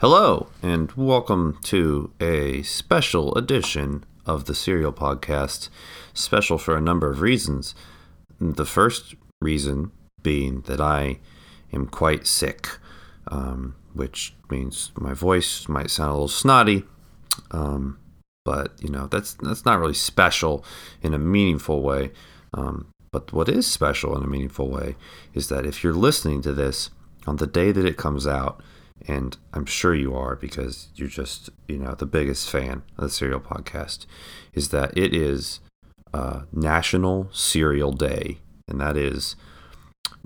Hello, and welcome to a special edition of the Serial Podcast. Special for a number of reasons. The first reason being that I am quite sick, um, which means my voice might sound a little snotty. Um, but you know that's that's not really special in a meaningful way. Um, but what is special in a meaningful way is that if you're listening to this on the day that it comes out, and I'm sure you are because you're just you know the biggest fan of the Serial Podcast, is that it is uh, National Cereal Day, and that is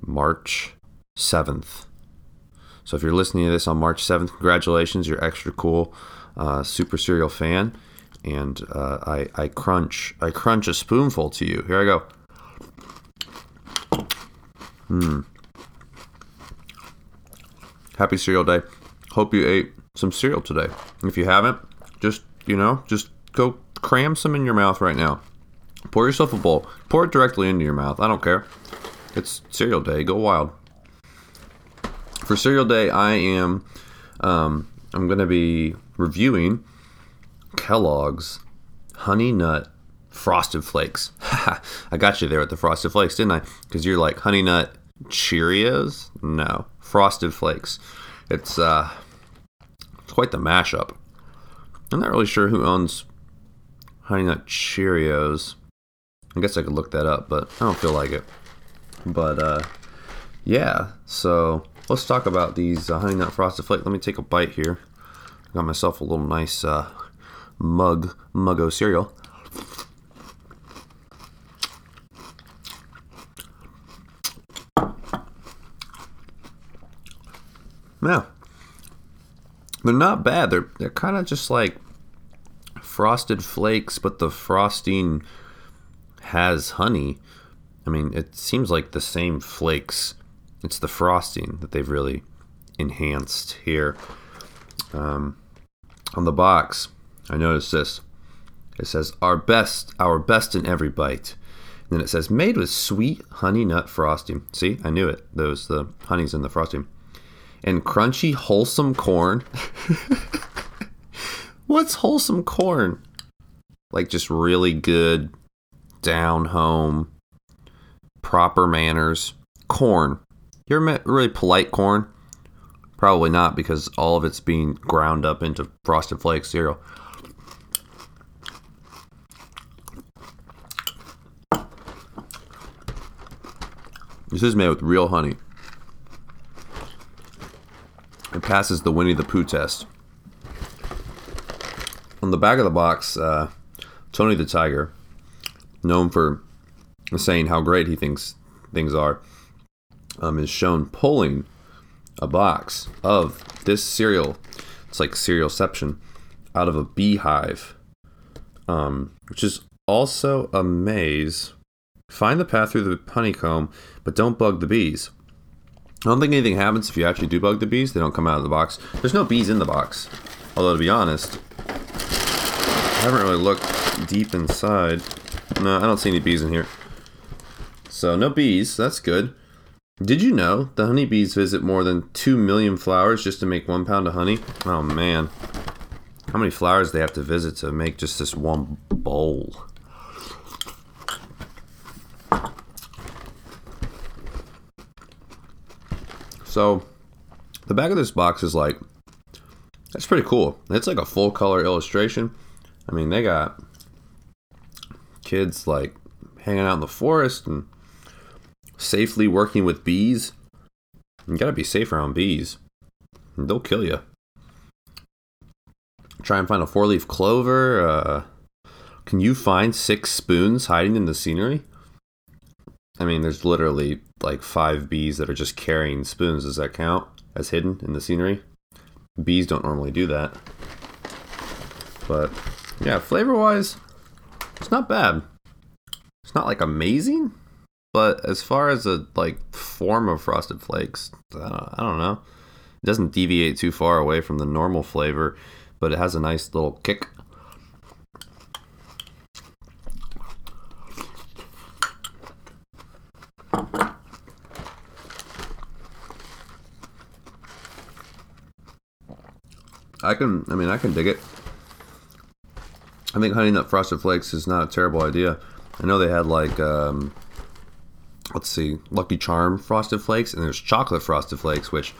March seventh. So if you're listening to this on March seventh, congratulations! You're extra cool, uh, super cereal fan, and uh, I I crunch I crunch a spoonful to you. Here I go. Hmm. Happy cereal day. Hope you ate some cereal today. If you haven't, just, you know, just go cram some in your mouth right now. Pour yourself a bowl. Pour it directly into your mouth. I don't care. It's cereal day. Go wild. For cereal day, I am um, I'm going to be reviewing Kellogg's Honey Nut Frosted Flakes. I got you there with the Frosted Flakes, didn't I? Because you're like Honey Nut Cheerios? No, Frosted Flakes. It's uh, it's quite the mashup. I'm not really sure who owns Honey Nut Cheerios. I guess I could look that up, but I don't feel like it. But uh, yeah, so let's talk about these uh, Honey Nut Frosted Flakes. Let me take a bite here. I Got myself a little nice uh, mug muggo cereal. Yeah. They're not bad. They're they're kind of just like frosted flakes, but the frosting has honey. I mean, it seems like the same flakes. It's the frosting that they've really enhanced here. Um, on the box, I noticed this. It says our best, our best in every bite. And then it says made with sweet honey nut frosting. See, I knew it. Those the honey's in the frosting and crunchy, wholesome corn. What's wholesome corn? Like just really good, down home, proper manners corn. You ever met really polite corn? Probably not because all of it's being ground up into frosted flakes cereal. This is made with real honey. It passes the Winnie the Pooh test. On the back of the box, uh, Tony the Tiger, known for saying how great he thinks things are, um, is shown pulling a box of this cereal. It's like cerealception out of a beehive, um, which is also a maze. Find the path through the honeycomb, but don't bug the bees. I don't think anything happens if you actually do bug the bees. They don't come out of the box. There's no bees in the box. Although, to be honest, I haven't really looked deep inside. No, I don't see any bees in here. So, no bees. That's good. Did you know the honeybees visit more than 2 million flowers just to make one pound of honey? Oh, man. How many flowers they have to visit to make just this one bowl? So, the back of this box is like, that's pretty cool. It's like a full color illustration. I mean, they got kids like hanging out in the forest and safely working with bees. You gotta be safe around bees, they'll kill you. Try and find a four leaf clover. Uh, can you find six spoons hiding in the scenery? I mean, there's literally like five bees that are just carrying spoons. Does that count as hidden in the scenery? Bees don't normally do that. But yeah, flavor wise, it's not bad. It's not like amazing, but as far as a like form of frosted flakes, I don't, I don't know. It doesn't deviate too far away from the normal flavor, but it has a nice little kick I can. I mean, I can dig it. I think Honey Nut Frosted Flakes is not a terrible idea. I know they had like, um, let's see, Lucky Charm Frosted Flakes, and there's Chocolate Frosted Flakes, which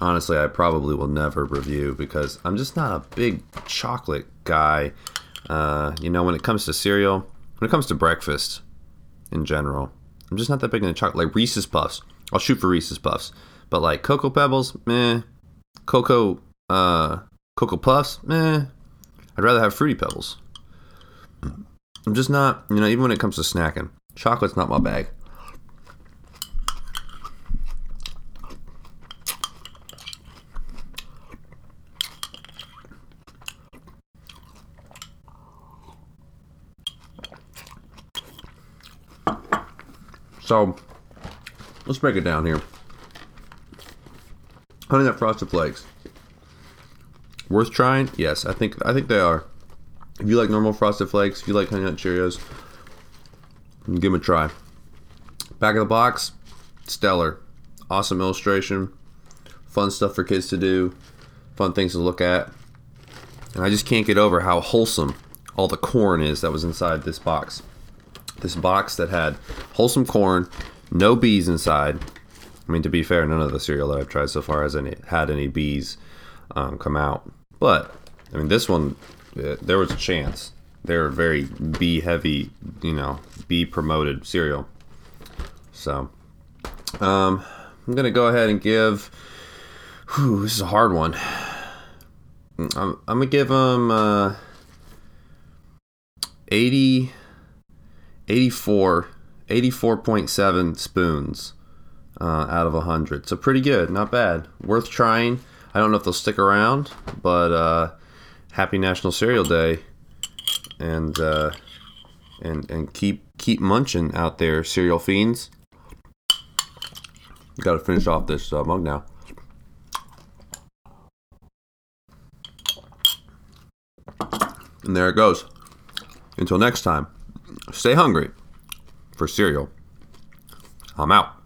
honestly I probably will never review because I'm just not a big chocolate guy. Uh, you know, when it comes to cereal, when it comes to breakfast in general, I'm just not that big into chocolate. Like Reese's Puffs, I'll shoot for Reese's Puffs, but like Cocoa Pebbles, meh. Cocoa, uh, Cocoa Puffs, meh. I'd rather have Fruity Pebbles. I'm just not, you know, even when it comes to snacking, chocolate's not my bag. So, let's break it down here. Honey Nut Frosted Flakes. Worth trying? Yes, I think I think they are. If you like normal Frosted Flakes, if you like Honey Nut Cheerios, give them a try. Back of the box, stellar. Awesome illustration. Fun stuff for kids to do. Fun things to look at. And I just can't get over how wholesome all the corn is that was inside this box. This box that had wholesome corn, no bees inside. I mean, to be fair, none of the cereal that I've tried so far has any had any bees um, come out. But I mean, this one uh, there was a chance. They're very bee heavy, you know, bee promoted cereal. So, um, I'm gonna go ahead and give. Whew, this is a hard one. I'm, I'm gonna give them uh, 80, 84, 84.7 spoons uh, out of 100. So pretty good, not bad. Worth trying. I don't know if they'll stick around, but uh, happy National Cereal Day, and uh, and and keep keep munching out there, cereal fiends. Got to finish off this uh, mug now. And there it goes. Until next time, stay hungry for cereal. I'm out.